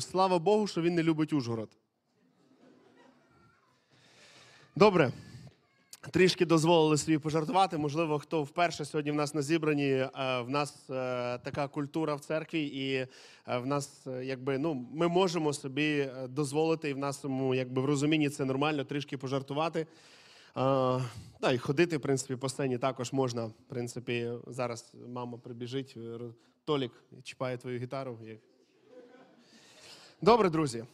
Слава Богу, що він не любить Ужгород. Добре. Трішки дозволили собі пожартувати. Можливо, хто вперше сьогодні в нас на зібранні. е, В нас е, така культура в церкві, і е, в нас, якби, ну, ми можемо собі дозволити, і в нашому якби, в розумінні це нормально, трішки пожартувати. А, да, і ходити, в принципі, по сцені також можна. В принципі, зараз мама прибіжить, Толік чіпає твою гітару. Добре, друзі.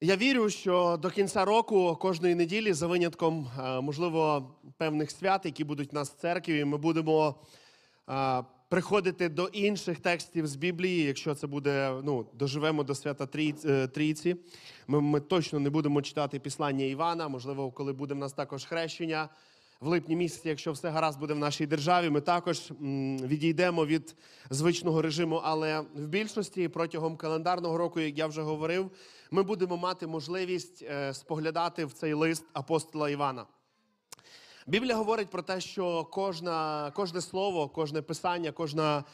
Я вірю, що до кінця року кожної неділі, за винятком, е, можливо, певних свят, які будуть у нас в церкві, ми будемо е, приходити до інших текстів з Біблії. Якщо це буде, ну, доживемо до свята е, Трійці. Ми, ми точно не будемо читати післання Івана. Можливо, коли буде в нас також хрещення. В липні місяці, якщо все гаразд буде в нашій державі, ми також відійдемо від звичного режиму. Але в більшості протягом календарного року, як я вже говорив, ми будемо мати можливість е, споглядати в цей лист апостола Івана. Біблія говорить про те, що кожна, кожне слово, кожне писання, кожна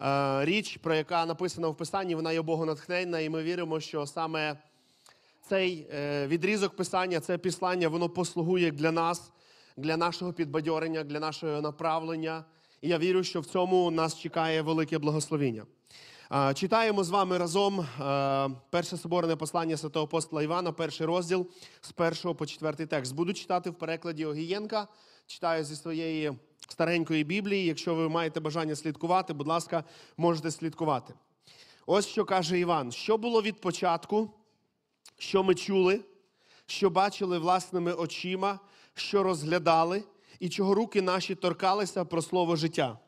е, річ, про яка написана в писанні, вона є богонатхненна, і ми віримо, що саме цей е, відрізок писання, це післання, воно послугує для нас, для нашого підбадьорення, для нашого направлення. І я вірю, що в цьому нас чекає велике благословіння. Читаємо з вами разом е, перше соборне послання святого апостола Івана, перший розділ з першого по четвертий текст. Буду читати в перекладі Огієнка, читаю зі своєї старенької Біблії. Якщо ви маєте бажання слідкувати, будь ласка, можете слідкувати. Ось що каже Іван: що було від початку, що ми чули, що бачили власними очима, що розглядали, і чого руки наші торкалися про слово життя.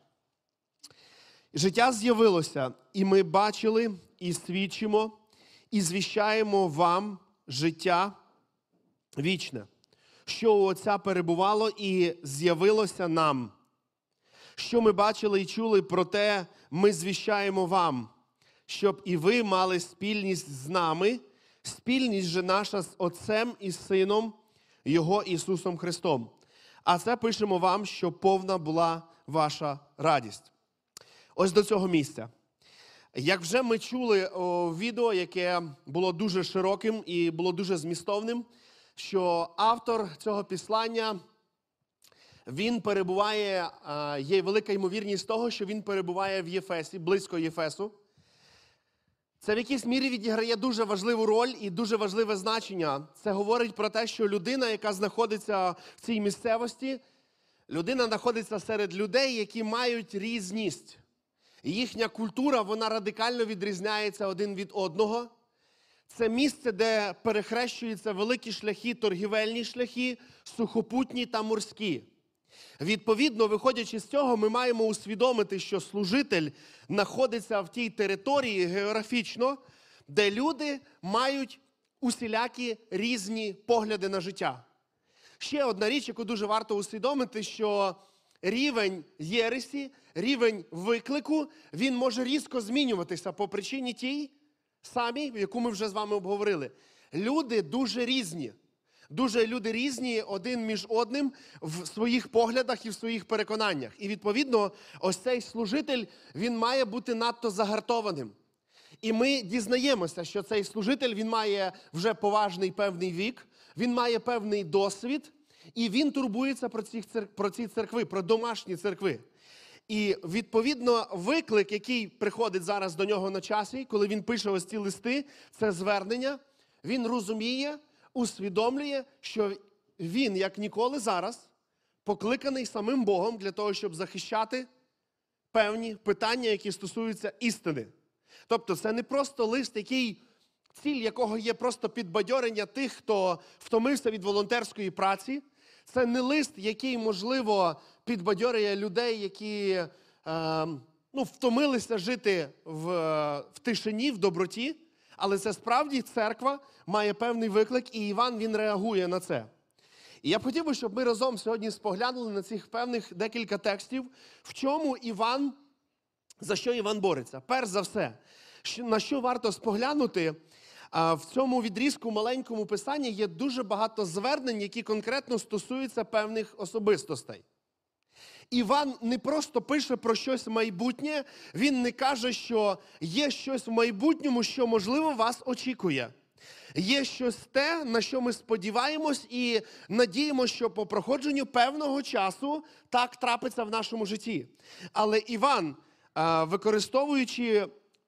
Життя з'явилося, і ми бачили, і свідчимо, і звіщаємо вам життя вічне, що у Отця перебувало і з'явилося нам. Що ми бачили і чули, про те ми звіщаємо вам, щоб і ви мали спільність з нами, спільність же наша з Отцем і Сином, Його Ісусом Христом. А це пишемо вам, щоб повна була ваша радість. Ось до цього місця. Як вже ми чули о, відео, яке було дуже широким і було дуже змістовним, що автор цього післання він перебуває, є велика ймовірність того, що він перебуває в Єфесі, близько Єфесу. Це в якійсь мірі відіграє дуже важливу роль і дуже важливе значення. Це говорить про те, що людина, яка знаходиться в цій місцевості, людина знаходиться серед людей, які мають різність. Їхня культура вона радикально відрізняється один від одного. Це місце, де перехрещуються великі шляхи, торгівельні шляхи, сухопутні та морські. Відповідно, виходячи з цього, ми маємо усвідомити, що служитель знаходиться в тій території географічно, де люди мають усілякі різні погляди на життя. Ще одна річ, яку дуже варто усвідомити, що рівень єресі, рівень виклику, він може різко змінюватися по причині тій самій, яку ми вже з вами обговорили. Люди дуже різні. Дуже люди різні один між одним в своїх поглядах і в своїх переконаннях. І відповідно, ось цей служитель він має бути надто загартованим. І ми дізнаємося, що цей служитель він має вже поважний певний вік, він має певний досвід, і він турбується про ці, про ці церкви, про домашні церкви. І відповідно виклик, який приходить зараз до нього на часі, коли він пише ось ці листи, це звернення, він розуміє, усвідомлює, що він, як ніколи зараз, покликаний самим Богом для того, щоб захищати певні питання, які стосуються істини. Тобто, це не просто лист, який, ціль якого є просто підбадьорення тих, хто втомився від волонтерської праці. Це не лист, який, можливо, підбадьорює людей, які е, ну, втомилися жити в, в тишині, в доброті. Але це справді церква має певний виклик, і Іван він реагує на це. І я б хотів би, щоб ми разом сьогодні споглянули на цих певних декілька текстів, в чому Іван, за що Іван бореться. Перш за все, на що варто споглянути, в цьому відрізку маленькому писанні є дуже багато звернень, які конкретно стосуються певних особистостей. Іван не просто пише про щось майбутнє, він не каже, що є щось в майбутньому, що, можливо, вас очікує. Є щось те, на що ми сподіваємось і надіємося, що по проходженню певного часу так трапиться в нашому житті. Але Іван, використовуючи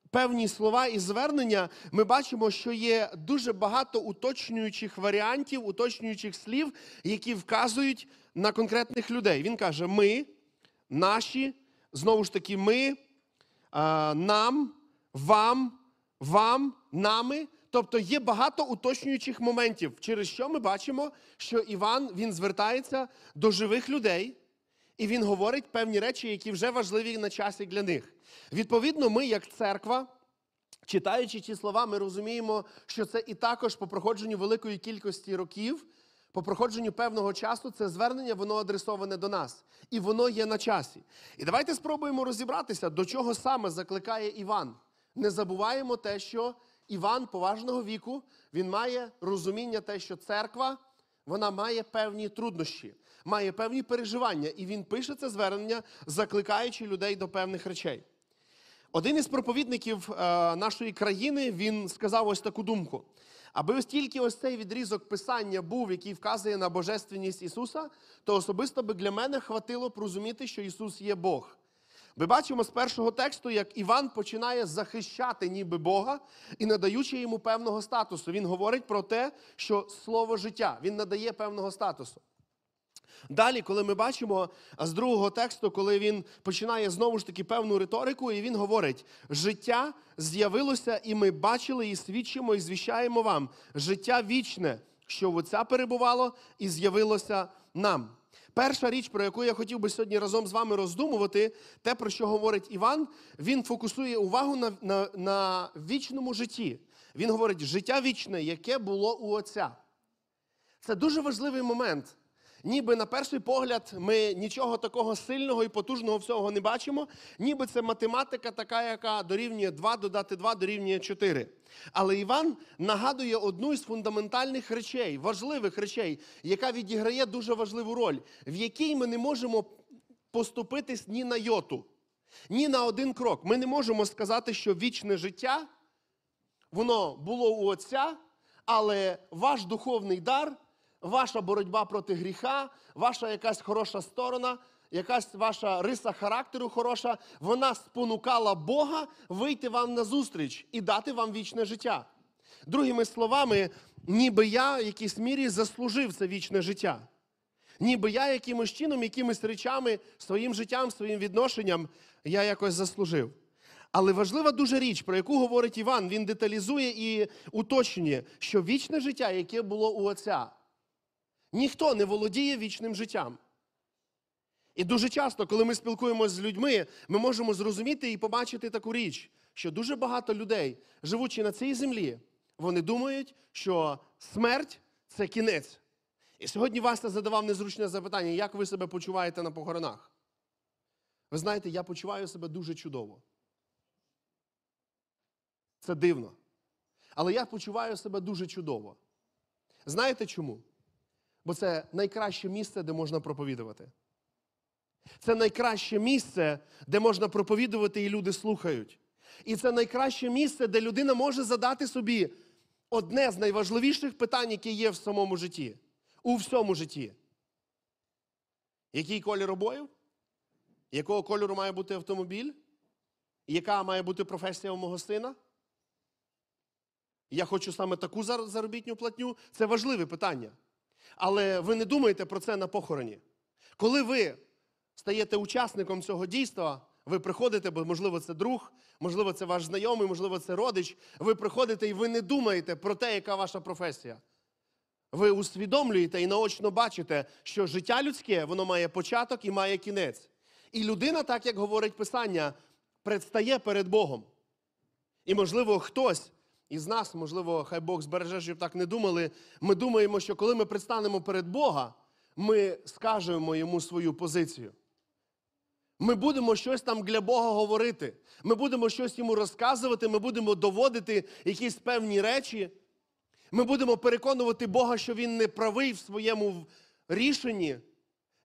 певні слова і звернення, ми бачимо, що є дуже багато уточнюючих варіантів, уточнюючих слів, які вказують на конкретних людей. Він каже: ми, наші, знову ж таки, ми, нам, вам, вам, нами. Тобто є багато уточнюючих моментів, через що ми бачимо, що Іван він звертається до живих людей, і він говорить певні речі, які вже важливі на часі для них. Відповідно, ми, як церква, читаючи ці слова, ми розуміємо, що це і також по проходженню великої кількості років, по проходженню певного часу, це звернення, воно адресоване до нас. І воно є на часі. І давайте спробуємо розібратися, до чого саме закликає Іван. Не забуваємо те, що Іван поважного віку, він має розуміння те, що церква вона має певні труднощі, має певні переживання, і він пише це звернення, закликаючи людей до певних речей. Один із проповідників е, нашої країни він сказав ось таку думку. Аби ось тільки ось цей відрізок писання був, який вказує на божественність Ісуса, то особисто би для мене хватило б розуміти, що Ісус є Бог. Ми бачимо з першого тексту, як Іван починає захищати ніби Бога і надаючи йому певного статусу. Він говорить про те, що слово життя, він надає певного статусу. Далі, коли ми бачимо з другого тексту, коли він починає знову ж таки певну риторику, і він говорить: життя з'явилося, і ми бачили, і свідчимо, і звіщаємо вам життя вічне, що в Отця перебувало і з'явилося нам. Перша річ, про яку я хотів би сьогодні разом з вами роздумувати, те, про що говорить Іван, він фокусує увагу на, на, на вічному житті. Він говорить, життя вічне, яке було у Отця. Це дуже важливий момент. Ніби на перший погляд ми нічого такого сильного і потужного всього не бачимо, ніби це математика така, яка дорівнює 2 додати 2 дорівнює 4. Але Іван нагадує одну із фундаментальних речей, важливих речей, яка відіграє дуже важливу роль, в якій ми не можемо поступитись ні на йоту, ні на один крок. Ми не можемо сказати, що вічне життя воно було у Отця, але ваш духовний дар, ваша боротьба проти гріха, ваша якась хороша сторона, якась ваша риса характеру хороша, вона спонукала Бога вийти вам на зустріч і дати вам вічне життя. Другими словами, ніби я в якійсь мірі заслужив це вічне життя. Ніби я якимось чином, якимись речами, своїм життям, своїм відношенням я якось заслужив. Але важлива дуже річ, про яку говорить Іван, він деталізує і уточнює, що вічне життя, яке було у Отця, ніхто не володіє вічним життям. І дуже часто, коли ми спілкуємося з людьми, ми можемо зрозуміти і побачити таку річ, що дуже багато людей, живучи на цій землі, вони думають, що смерть це кінець. І сьогодні Вася задавав незручне запитання, як ви себе почуваєте на похоронах? Ви знаєте, я почуваю себе дуже чудово. Це дивно. Але я почуваю себе дуже чудово. Знаєте чому? Бо це найкраще місце, де можна проповідувати. Це найкраще місце, де можна проповідувати і люди слухають. І це найкраще місце, де людина може задати собі одне з найважливіших питань, яке є в самому житті, у всьому житті. Який колір обоїв? Якого кольору має бути автомобіль? Яка має бути професія у мого сина? Я хочу саме таку заробітню платню. Це важливе питання. Але ви не думаєте про це на похороні. Коли ви стаєте учасником цього дійства, ви приходите, бо, можливо, це друг, можливо, це ваш знайомий, можливо, це родич. Ви приходите і ви не думаєте про те, яка ваша професія. Ви усвідомлюєте і наочно бачите, що життя людське воно має початок і має кінець. І людина, так як говорить Писання, предстає перед Богом. І, можливо, хтось із нас, можливо, хай Бог збереже, щоб так не думали. Ми думаємо, що коли ми предстанемо перед Бога, ми скажемо йому свою позицію. Ми будемо щось там для Бога говорити. Ми будемо щось йому розказувати, ми будемо доводити якісь певні речі. Ми будемо переконувати Бога, що Він не правий в своєму рішенні.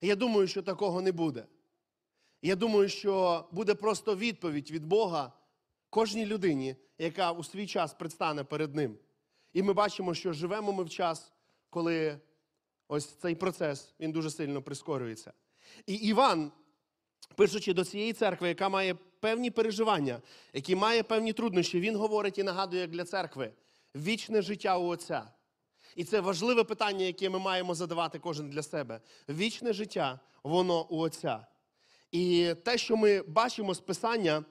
Я думаю, що такого не буде. Я думаю, що буде просто відповідь від Бога кожній людині, яка у свій час предстане перед Ним. І ми бачимо, що живемо ми в час, коли ось цей процес він дуже сильно прискорюється. І Іван, пишучи до цієї церкви, яка має певні переживання, які має певні труднощі, він говорить і нагадує для церкви вічне життя у Отця. І це важливе питання, яке ми маємо задавати кожен для себе. Вічне життя, воно у Отця. І те, що ми бачимо з Писання,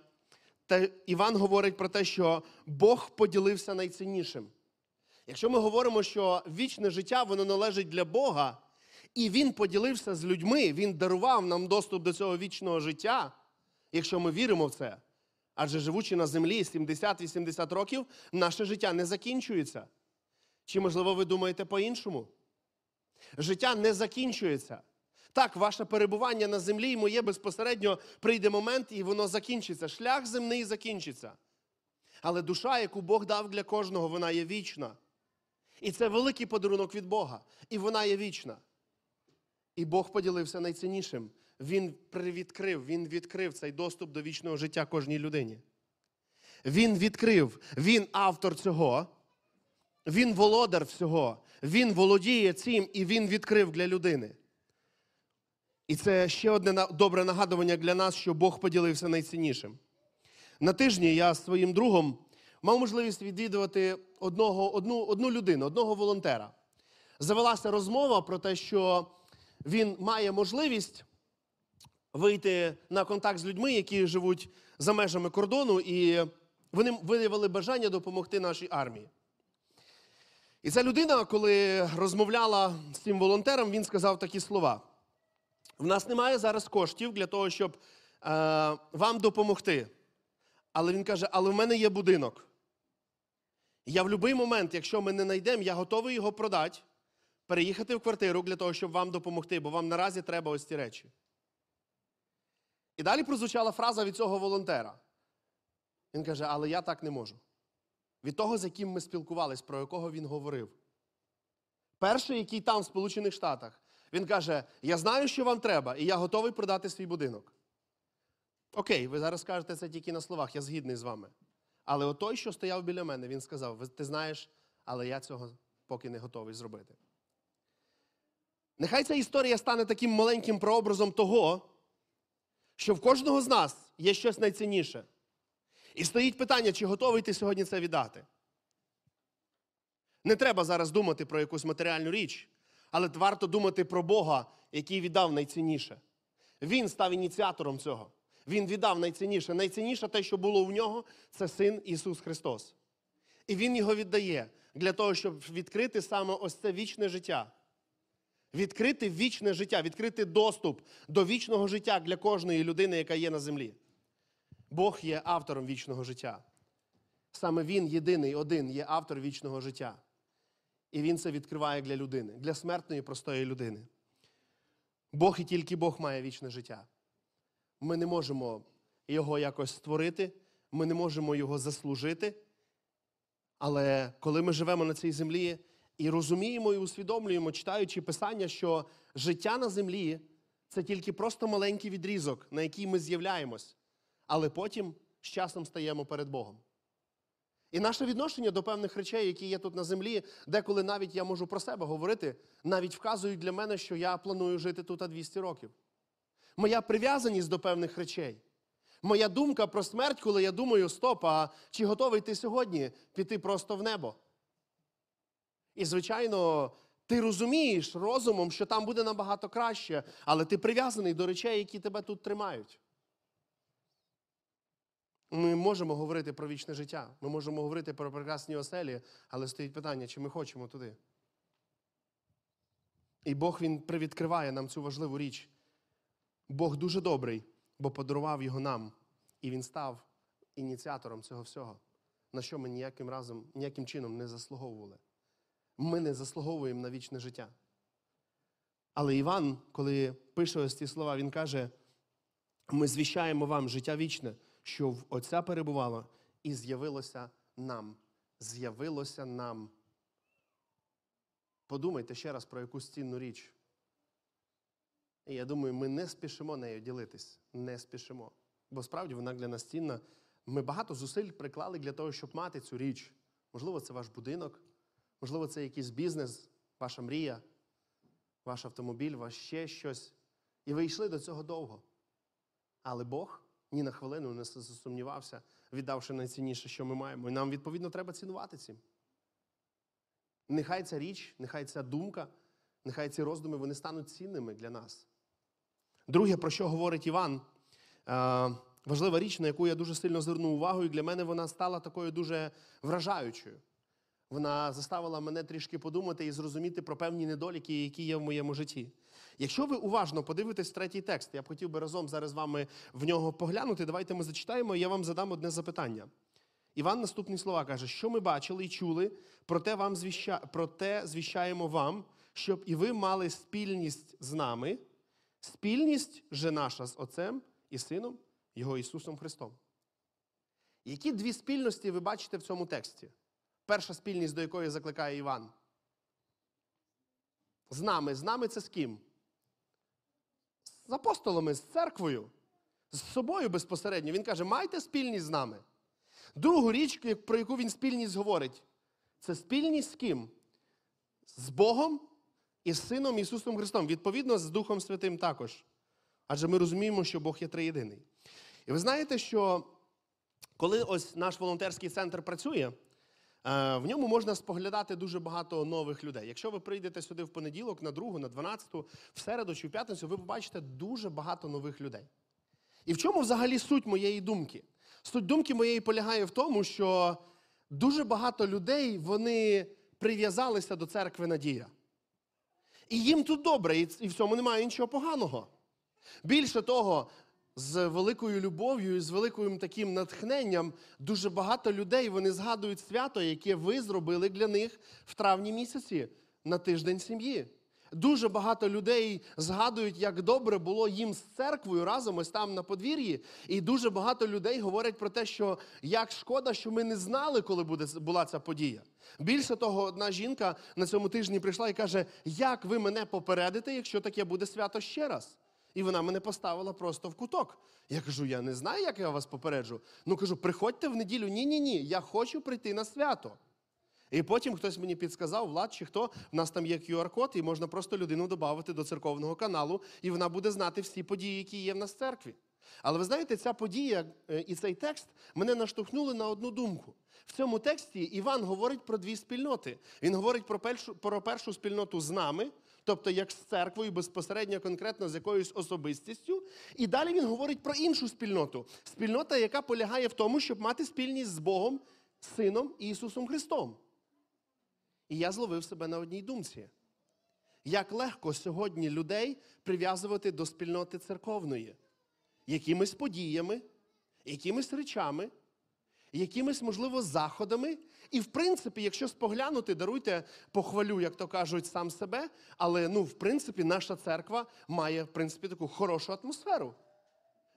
те, Іван говорить про те, що Бог поділився найціннішим. Якщо ми говоримо, що вічне життя воно належить для Бога, і Він поділився з людьми, Він дарував нам доступ до цього вічного життя, якщо ми віримо в це. Адже живучи на землі 70-80 років, наше життя не закінчується. Чи, можливо, ви думаєте по-іншому? Життя не закінчується. Так, ваше перебування на землі і моє безпосередньо прийде момент, і воно закінчиться. Шлях земний закінчиться. Але душа, яку Бог дав для кожного, вона є вічна. І це великий подарунок від Бога. І вона є вічна. І Бог поділився найціннішим. Він привідкрив, Він відкрив цей доступ до вічного життя кожній людині. Він відкрив, він автор цього, він володар всього, він володіє цим і він відкрив для людини. І це ще одне добре нагадування для нас, що Бог поділився найціннішим. На тижні я з своїм другом мав можливість відвідувати одного, одну, одну людину, одного волонтера. Завелася розмова про те, що він має можливість вийти на контакт з людьми, які живуть за межами кордону, і вони виявили бажання допомогти нашій армії. І ця людина, коли розмовляла з цим волонтером, він сказав такі слова: в нас немає зараз коштів для того, щоб е, вам допомогти. Але він каже: але в мене є будинок. Я в будь-який момент, якщо ми не знайдемо, я готовий його продати, переїхати в квартиру для того, щоб вам допомогти, бо вам наразі треба ось ці речі. І далі прозвучала фраза від цього волонтера. Він каже: але я так не можу. Від того, з яким ми спілкувались, про якого він говорив. Перший, який там, в Сполучених Штатах, він каже: Я знаю, що вам треба, і я готовий продати свій будинок. Окей, ви зараз скажете це тільки на словах, я згідний з вами. Але от той, що стояв біля мене, він сказав: ти знаєш, але я цього поки не готовий зробити. Нехай ця історія стане таким маленьким прообразом того, що в кожного з нас є щось найцінніше. І стоїть питання, чи готовий ти сьогодні це віддати. Не треба зараз думати про якусь матеріальну річ, але варто думати про Бога, який віддав найцінніше. Він став ініціатором цього. Він віддав найцінніше. Найцінніше те, що було в нього, це син Ісус Христос. І Він його віддає для того, щоб відкрити саме ось це вічне життя. Відкрити вічне життя, відкрити доступ до вічного життя для кожної людини, яка є на землі. Бог є автором вічного життя. Саме Він, єдиний один, є автор вічного життя. І Він це відкриває для людини, для смертної простої людини. Бог і тільки Бог має вічне життя. Ми не можемо його якось створити, ми не можемо його заслужити. Але коли ми живемо на цій землі і розуміємо і усвідомлюємо, читаючи Писання, що життя на землі це тільки просто маленький відрізок, на який ми з'являємось, але потім з часом стаємо перед Богом. І наше відношення до певних речей, які є тут на землі, деколи навіть я можу про себе говорити, навіть вказують для мене, що я планую жити тут 200 років. Моя прив'язаність до певних речей. Моя думка про смерть, коли я думаю, стоп, а чи готовий ти сьогодні піти просто в небо? І, звичайно, ти розумієш розумом, що там буде набагато краще, але ти прив'язаний до речей, які тебе тут тримають. Ми можемо говорити про вічне життя, ми можемо говорити про прекрасні оселі, але стоїть питання, чи ми хочемо туди. І Бог Він привідкриває нам цю важливу річ. Бог дуже добрий, бо подарував його нам, і Він став ініціатором цього всього, на що ми ніяким разом, ніяким чином не заслуговували. Ми не заслуговуємо на вічне життя. Але Іван, коли пише ось ці слова, він каже: ми звіщаємо вам життя вічне, що в Отця перебувало і з'явилося нам. З'явилося нам. Подумайте ще раз про якусь цінну річ. І я думаю, ми не спішимо нею ділитись. Не спішимо. Бо справді вона для нас цінна. Ми багато зусиль приклали для того, щоб мати цю річ. Можливо, це ваш будинок, можливо, це якийсь бізнес, ваша мрія, ваш автомобіль, ваш ще щось. І ви йшли до цього довго. Але Бог ні на хвилину не засумнівався, віддавши найцінніше, що ми маємо. І нам, відповідно, треба цінувати цим. Нехай ця річ, нехай ця думка, нехай ці роздуми вони стануть цінними для нас. Друге, про що говорить Іван, е, важлива річ, на яку я дуже сильно звернув увагу, і для мене вона стала такою дуже вражаючою. Вона заставила мене трішки подумати і зрозуміти про певні недоліки, які є в моєму житті. Якщо ви уважно подивитесь третій текст, я б хотів би разом зараз з вами в нього поглянути. Давайте ми зачитаємо, і я вам задам одне запитання. Іван наступні слова каже, що ми бачили і чули, проте вам звіща... проте звіщаємо вам, щоб і ви мали спільність з нами, спільність же наша з Отцем і Сином, Його Ісусом Христом. Які дві спільності ви бачите в цьому тексті? Перша спільність, до якої закликає Іван. З нами. З нами це з ким? З апостолами, з церквою, з собою безпосередньо. Він каже, майте спільність з нами. Другу річ, про яку він спільність говорить, це спільність з ким? З Богом і з Сином Ісусом Христом. Відповідно, з Духом Святим також. Адже ми розуміємо, що Бог є триєдиний. І ви знаєте, що коли ось наш волонтерський центр працює, в ньому можна споглядати дуже багато нових людей. Якщо ви прийдете сюди в понеділок, на другу, на 12, в середу чи в п'ятницю, ви побачите дуже багато нових людей. І в чому взагалі суть моєї думки? Суть думки моєї полягає в тому, що дуже багато людей вони прив'язалися до церкви Надія. І їм тут добре, і в цьому немає нічого поганого. Більше того, з великою любов'ю і з великим таким натхненням дуже багато людей вони згадують свято, яке ви зробили для них в травні місяці на тиждень сім'ї. Дуже багато людей згадують, як добре було їм з церквою разом ось там на подвір'ї. І дуже багато людей говорять про те, що як шкода, що ми не знали, коли буде, була ця подія. Більше того, одна жінка на цьому тижні прийшла і каже: Як ви мене попередите, якщо таке буде свято ще раз? І вона мене поставила просто в куток. Я кажу, я не знаю, як я вас попереджу. Ну кажу, приходьте в неділю. Ні, ні, ні, я хочу прийти на свято. І потім хтось мені підсказав, Влад чи хто, в нас там є QR-код, і можна просто людину додати до церковного каналу, і вона буде знати всі події, які є в нас в церкві. Але ви знаєте, ця подія е, і цей текст мене наштовхнули на одну думку. В цьому тексті Іван говорить про дві спільноти. Він говорить про першу, про першу спільноту з нами, тобто як з церквою, безпосередньо конкретно з якоюсь особистістю. І далі він говорить про іншу спільноту. Спільнота, яка полягає в тому, щоб мати спільність з Богом, Сином Ісусом Христом. І я зловив себе на одній думці. Як легко сьогодні людей прив'язувати до спільноти церковної, якимись подіями, якимись речами, якимись, можливо, заходами. І, в принципі, якщо споглянути, даруйте, похвалю, як то кажуть, сам себе, але ну, в принципі, наша церква має в принципі таку хорошу атмосферу.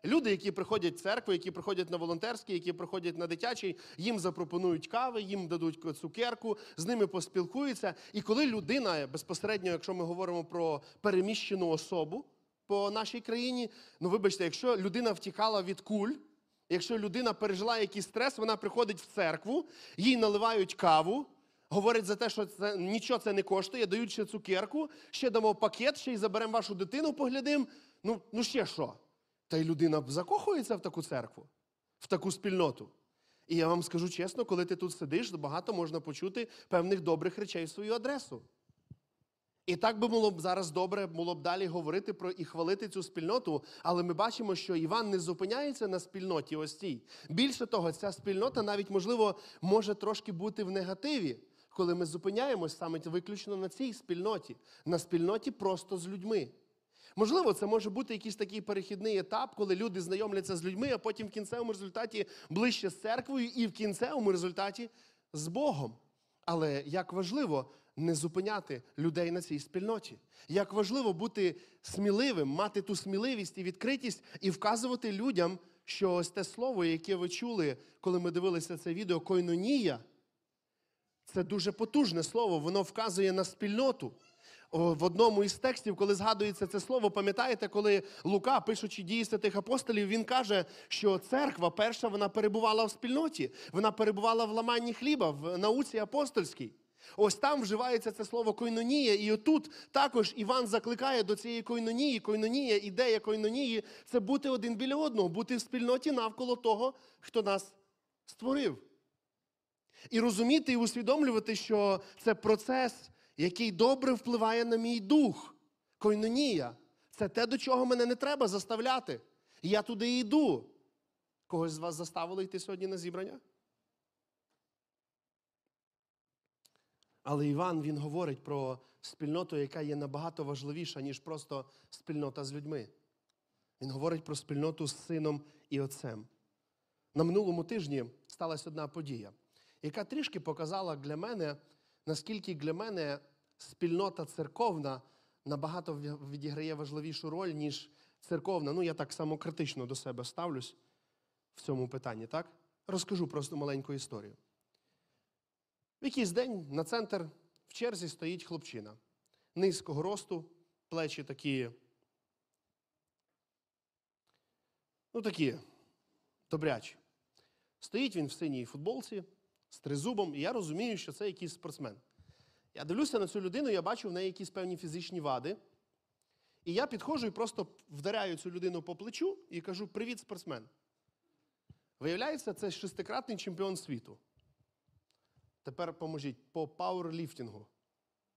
Люди, які приходять в церкву, які приходять на волонтерський, які приходять на дитячий, їм запропонують кави, їм дадуть цукерку, з ними поспілкуються. І коли людина безпосередньо, якщо ми говоримо про переміщену особу по нашій країні, ну вибачте, якщо людина втікала від куль, якщо людина пережила якийсь стрес, вона приходить в церкву, їй наливають каву. Говорять за те, що це нічого це не коштує, дають ще цукерку, ще дамо пакет, ще й заберемо вашу дитину, поглядимо. Ну, ну ще що? Та й людина закохується в таку церкву, в таку спільноту. І я вам скажу чесно, коли ти тут сидиш, багато можна почути певних добрих речей в свою адресу. І так би було б зараз добре було б далі говорити про і хвалити цю спільноту, але ми бачимо, що Іван не зупиняється на спільноті ось цій. Більше того, ця спільнота навіть, можливо, може трошки бути в негативі, коли ми зупиняємось саме виключно на цій спільноті, на спільноті просто з людьми. Можливо, це може бути якийсь такий перехідний етап, коли люди знайомляться з людьми, а потім в кінцевому результаті ближче з церквою і в кінцевому результаті з Богом. Але як важливо не зупиняти людей на цій спільноті, як важливо бути сміливим, мати ту сміливість і відкритість і вказувати людям, що ось те слово, яке ви чули, коли ми дивилися це відео, койнонія, це дуже потужне слово, воно вказує на спільноту. В одному із текстів, коли згадується це слово, пам'ятаєте, коли Лука, пишучи дії святих апостолів, він каже, що церква перша вона перебувала в спільноті, вона перебувала в ламанні хліба, в науці апостольській. Ось там вживається це слово койнонія, і отут також Іван закликає до цієї койнонії. Койнонія, ідея койнонії це бути один біля одного, бути в спільноті навколо того, хто нас створив. І розуміти і усвідомлювати, що це процес, який добре впливає на мій дух. Койнонія це те, до чого мене не треба заставляти. Я туди йду. Когось з вас заставили йти сьогодні на зібрання? Але Іван він говорить про спільноту, яка є набагато важливіша, ніж просто спільнота з людьми. Він говорить про спільноту з сином і отцем. На минулому тижні сталася одна подія, яка трішки показала для мене, наскільки для мене спільнота церковна набагато відіграє важливішу роль, ніж церковна. Ну, я так само критично до себе ставлюсь в цьому питанні, так? Розкажу просто маленьку історію. В якийсь день на центр в черзі стоїть хлопчина. Низького росту, плечі такі. Ну, такі добрячі. Стоїть він в синій футболці з тризубом, і я розумію, що це якийсь спортсмен. Я дивлюся на цю людину, я бачу в неї якісь певні фізичні вади. І я підходжу і просто вдаряю цю людину по плечу і кажу: Привіт, спортсмен. Виявляється, це шестикратний чемпіон світу. Тепер поможіть по пауерліфтингу.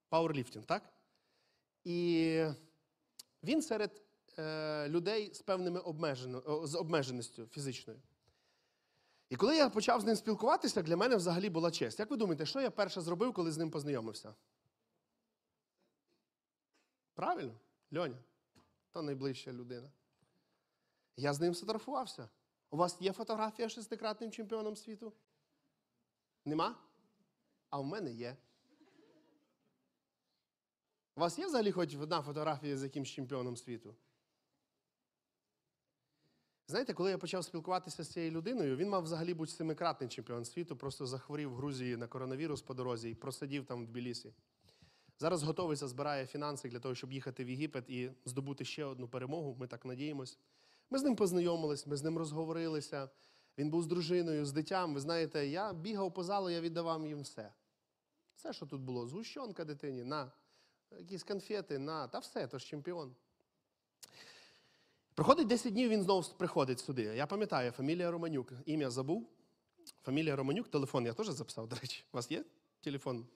Пауерліфтинг, так? І він серед е, людей з певними обмежено, з обмеженістю фізичною. І коли я почав з ним спілкуватися, для мене взагалі була честь. Як ви думаєте, що я перше зробив, коли з ним познайомився? Правильно? Льоня, то найближча людина. Я з ним сфотографувався. У вас є фотографія шестикратним чемпіоном світу? Нема? А в мене є. У вас є взагалі хоч одна фотографія з якимсь чемпіоном світу? Знаєте, коли я почав спілкуватися з цією людиною, він мав взагалі бути семикратний чемпіон світу, просто захворів в Грузії на коронавірус по дорозі і просидів там в Тбілісі. Зараз готовиться, збирає фінанси для того, щоб їхати в Єгипет і здобути ще одну перемогу. Ми так надіємось. Ми з ним познайомились, ми з ним розговорилися. Він був з дружиною, з дитям. Ви знаєте, я бігав по залу, я віддавав їм все. Все, що тут було, згущенка дитині, на, якісь конфети, на, та все, то ж чемпіон. Проходить 10 днів, він знову приходить сюди. Я пам'ятаю, фамілія Романюк. Ім'я забув. Фамілія Романюк, телефон я теж записав, до речі. У вас є телефон?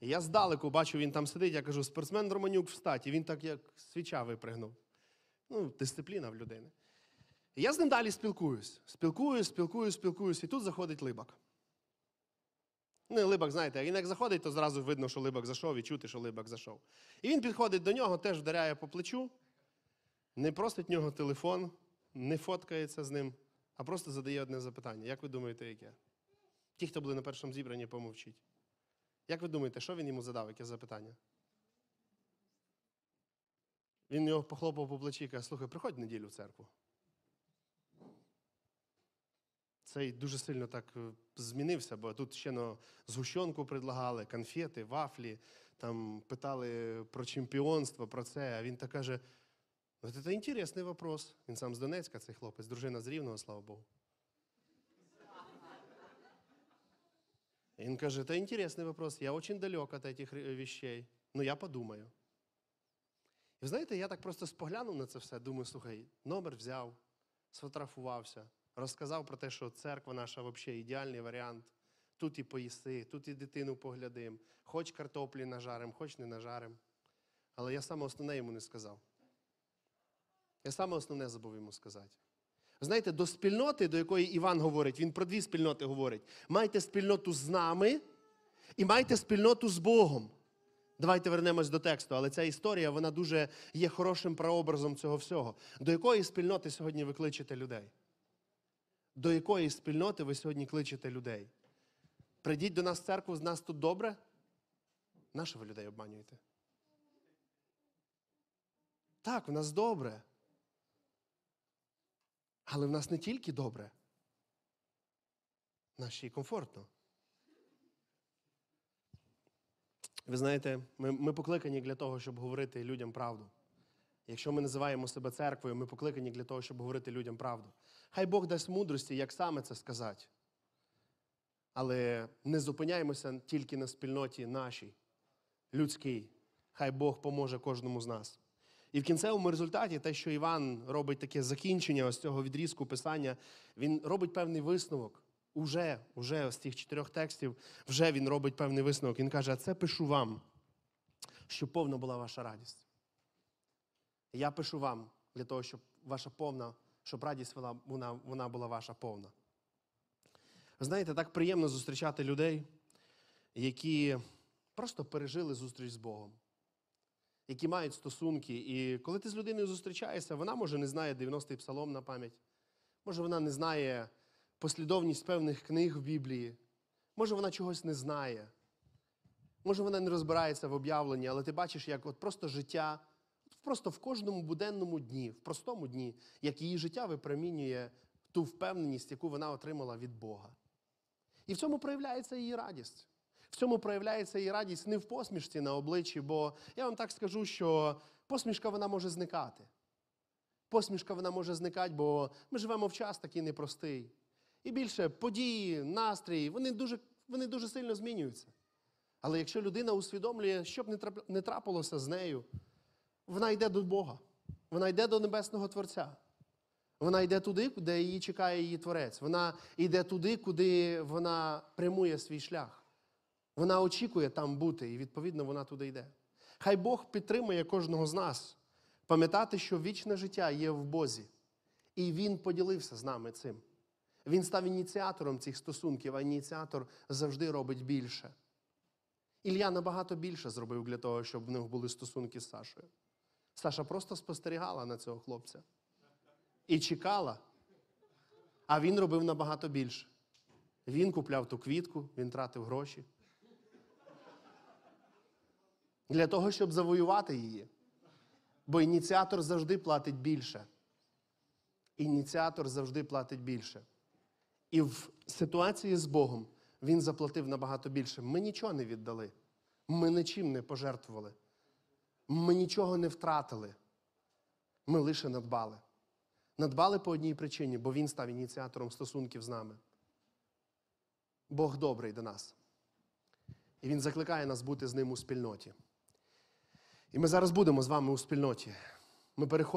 Я здалеку бачу, він там сидить, я кажу, спортсмен Романюк встать. І він так як свіча випригнув. Ну, дисципліна в людини. Я з ним далі спілкуюсь. Спілкуюсь, спілкуюсь, спілкуюсь. І тут заходить либак. Ну, либак, знаєте, він як заходить, то зразу видно, що либак зайшов, і чути, що либак зайшов. І він підходить до нього, теж вдаряє по плечу, не просить в нього телефон, не фоткається з ним, а просто задає одне запитання. Як ви думаєте, яке? Ті, хто були на першому зібранні, помовчіть. Як ви думаєте, що він йому задав, яке запитання? Він його похлопав по плечі і каже, слухай, приходь в неділю в церкву. Цей дуже сильно так е, змінився, бо тут ще ну, згущенку предлагали, конфети, вафлі, там питали про чемпіонство, про це. А він так каже: ну, це інтересний вопрос. Він сам з Донецька, цей хлопець, дружина з Рівного, слава Богу. Він каже, це інтересний вопрос, я дуже далек від цих вещей, ну я подумаю. І знаєте, я так просто споглянув на це все, думаю, слухай, номер взяв, сфотографувався, розказав про те, що церква наша взагалі ідеальний варіант. Тут і поїси, тут і дитину поглядим, хоч картоплі нажарим, хоч не нажарим. Але я саме основне йому не сказав. Я саме основне забув йому сказати. Знаєте, до спільноти, до якої Іван говорить, він про дві спільноти говорить. Майте спільноту з нами і майте спільноту з Богом. Давайте вернемось до тексту, але ця історія вона дуже є хорошим прообразом цього всього. До якої спільноти сьогодні ви кличете людей? До якої спільноти ви сьогодні кличете людей? Прийдіть до нас в церкву, з нас тут добре? Нащо ви людей обманюєте? Так, в нас добре. Але в нас не тільки добре, в нас ще й комфортно. Ви знаєте, ми, ми покликані для того, щоб говорити людям правду. Якщо ми називаємо себе церквою, ми покликані для того, щоб говорити людям правду. Хай Бог дасть мудрості, як саме це сказати. Але не зупиняємося тільки на спільноті нашій, людській. Хай Бог поможе кожному з нас. І в кінцевому результаті те, що Іван робить таке закінчення ось цього відрізку писання, він робить певний висновок. Уже, уже з цих чотирьох текстів, вже він робить певний висновок. Він каже: а це пишу вам, щоб повна була ваша радість. Я пишу вам для того, щоб ваша повна, щоб радість вона, вона, вона була ваша повна. Знаєте, так приємно зустрічати людей, які просто пережили зустріч з Богом, які мають стосунки. І коли ти з людиною зустрічаєшся, вона може не знає 90-й псалом на пам'ять, може вона не знає послідовність певних книг в Біблії, може вона чогось не знає, може вона не розбирається в об'явленні, але ти бачиш, як от просто життя, просто в кожному буденному дні, в простому дні, як її життя випромінює ту впевненість, яку вона отримала від Бога. І в цьому проявляється її радість. В цьому проявляється її радість не в посмішці на обличчі, бо я вам так скажу, що посмішка вона може зникати. Посмішка вона може зникати, бо ми живемо в час такий непростий. І більше події, настрій, вони дуже, вони дуже сильно змінюються. Але якщо людина усвідомлює, що б не трапилося з нею, вона йде до Бога, вона йде до Небесного Творця. Вона йде туди, де її чекає її творець. Вона йде туди, куди вона прямує свій шлях. Вона очікує там бути, і відповідно вона туди йде. Хай Бог підтримує кожного з нас пам'ятати, що вічне життя є в Бозі. І Він поділився з нами цим. Він став ініціатором цих стосунків, а ініціатор завжди робить більше. Ілля набагато більше зробив для того, щоб в них були стосунки з Сашою. Саша просто спостерігала на цього хлопця і чекала. А він робив набагато більше. Він купляв ту квітку, він тратив гроші. Для того, щоб завоювати її. Бо ініціатор завжди платить більше. Ініціатор завжди платить більше. І в ситуації з Богом він заплатив набагато більше. Ми нічого не віддали. Ми нічим не пожертвували. Ми нічого не втратили. Ми лише надбали. Надбали по одній причині, бо він став ініціатором стосунків з нами. Бог добрий до нас. І Він закликає нас бути з ним у спільноті. І ми зараз будемо з вами у спільноті. Ми переходимо.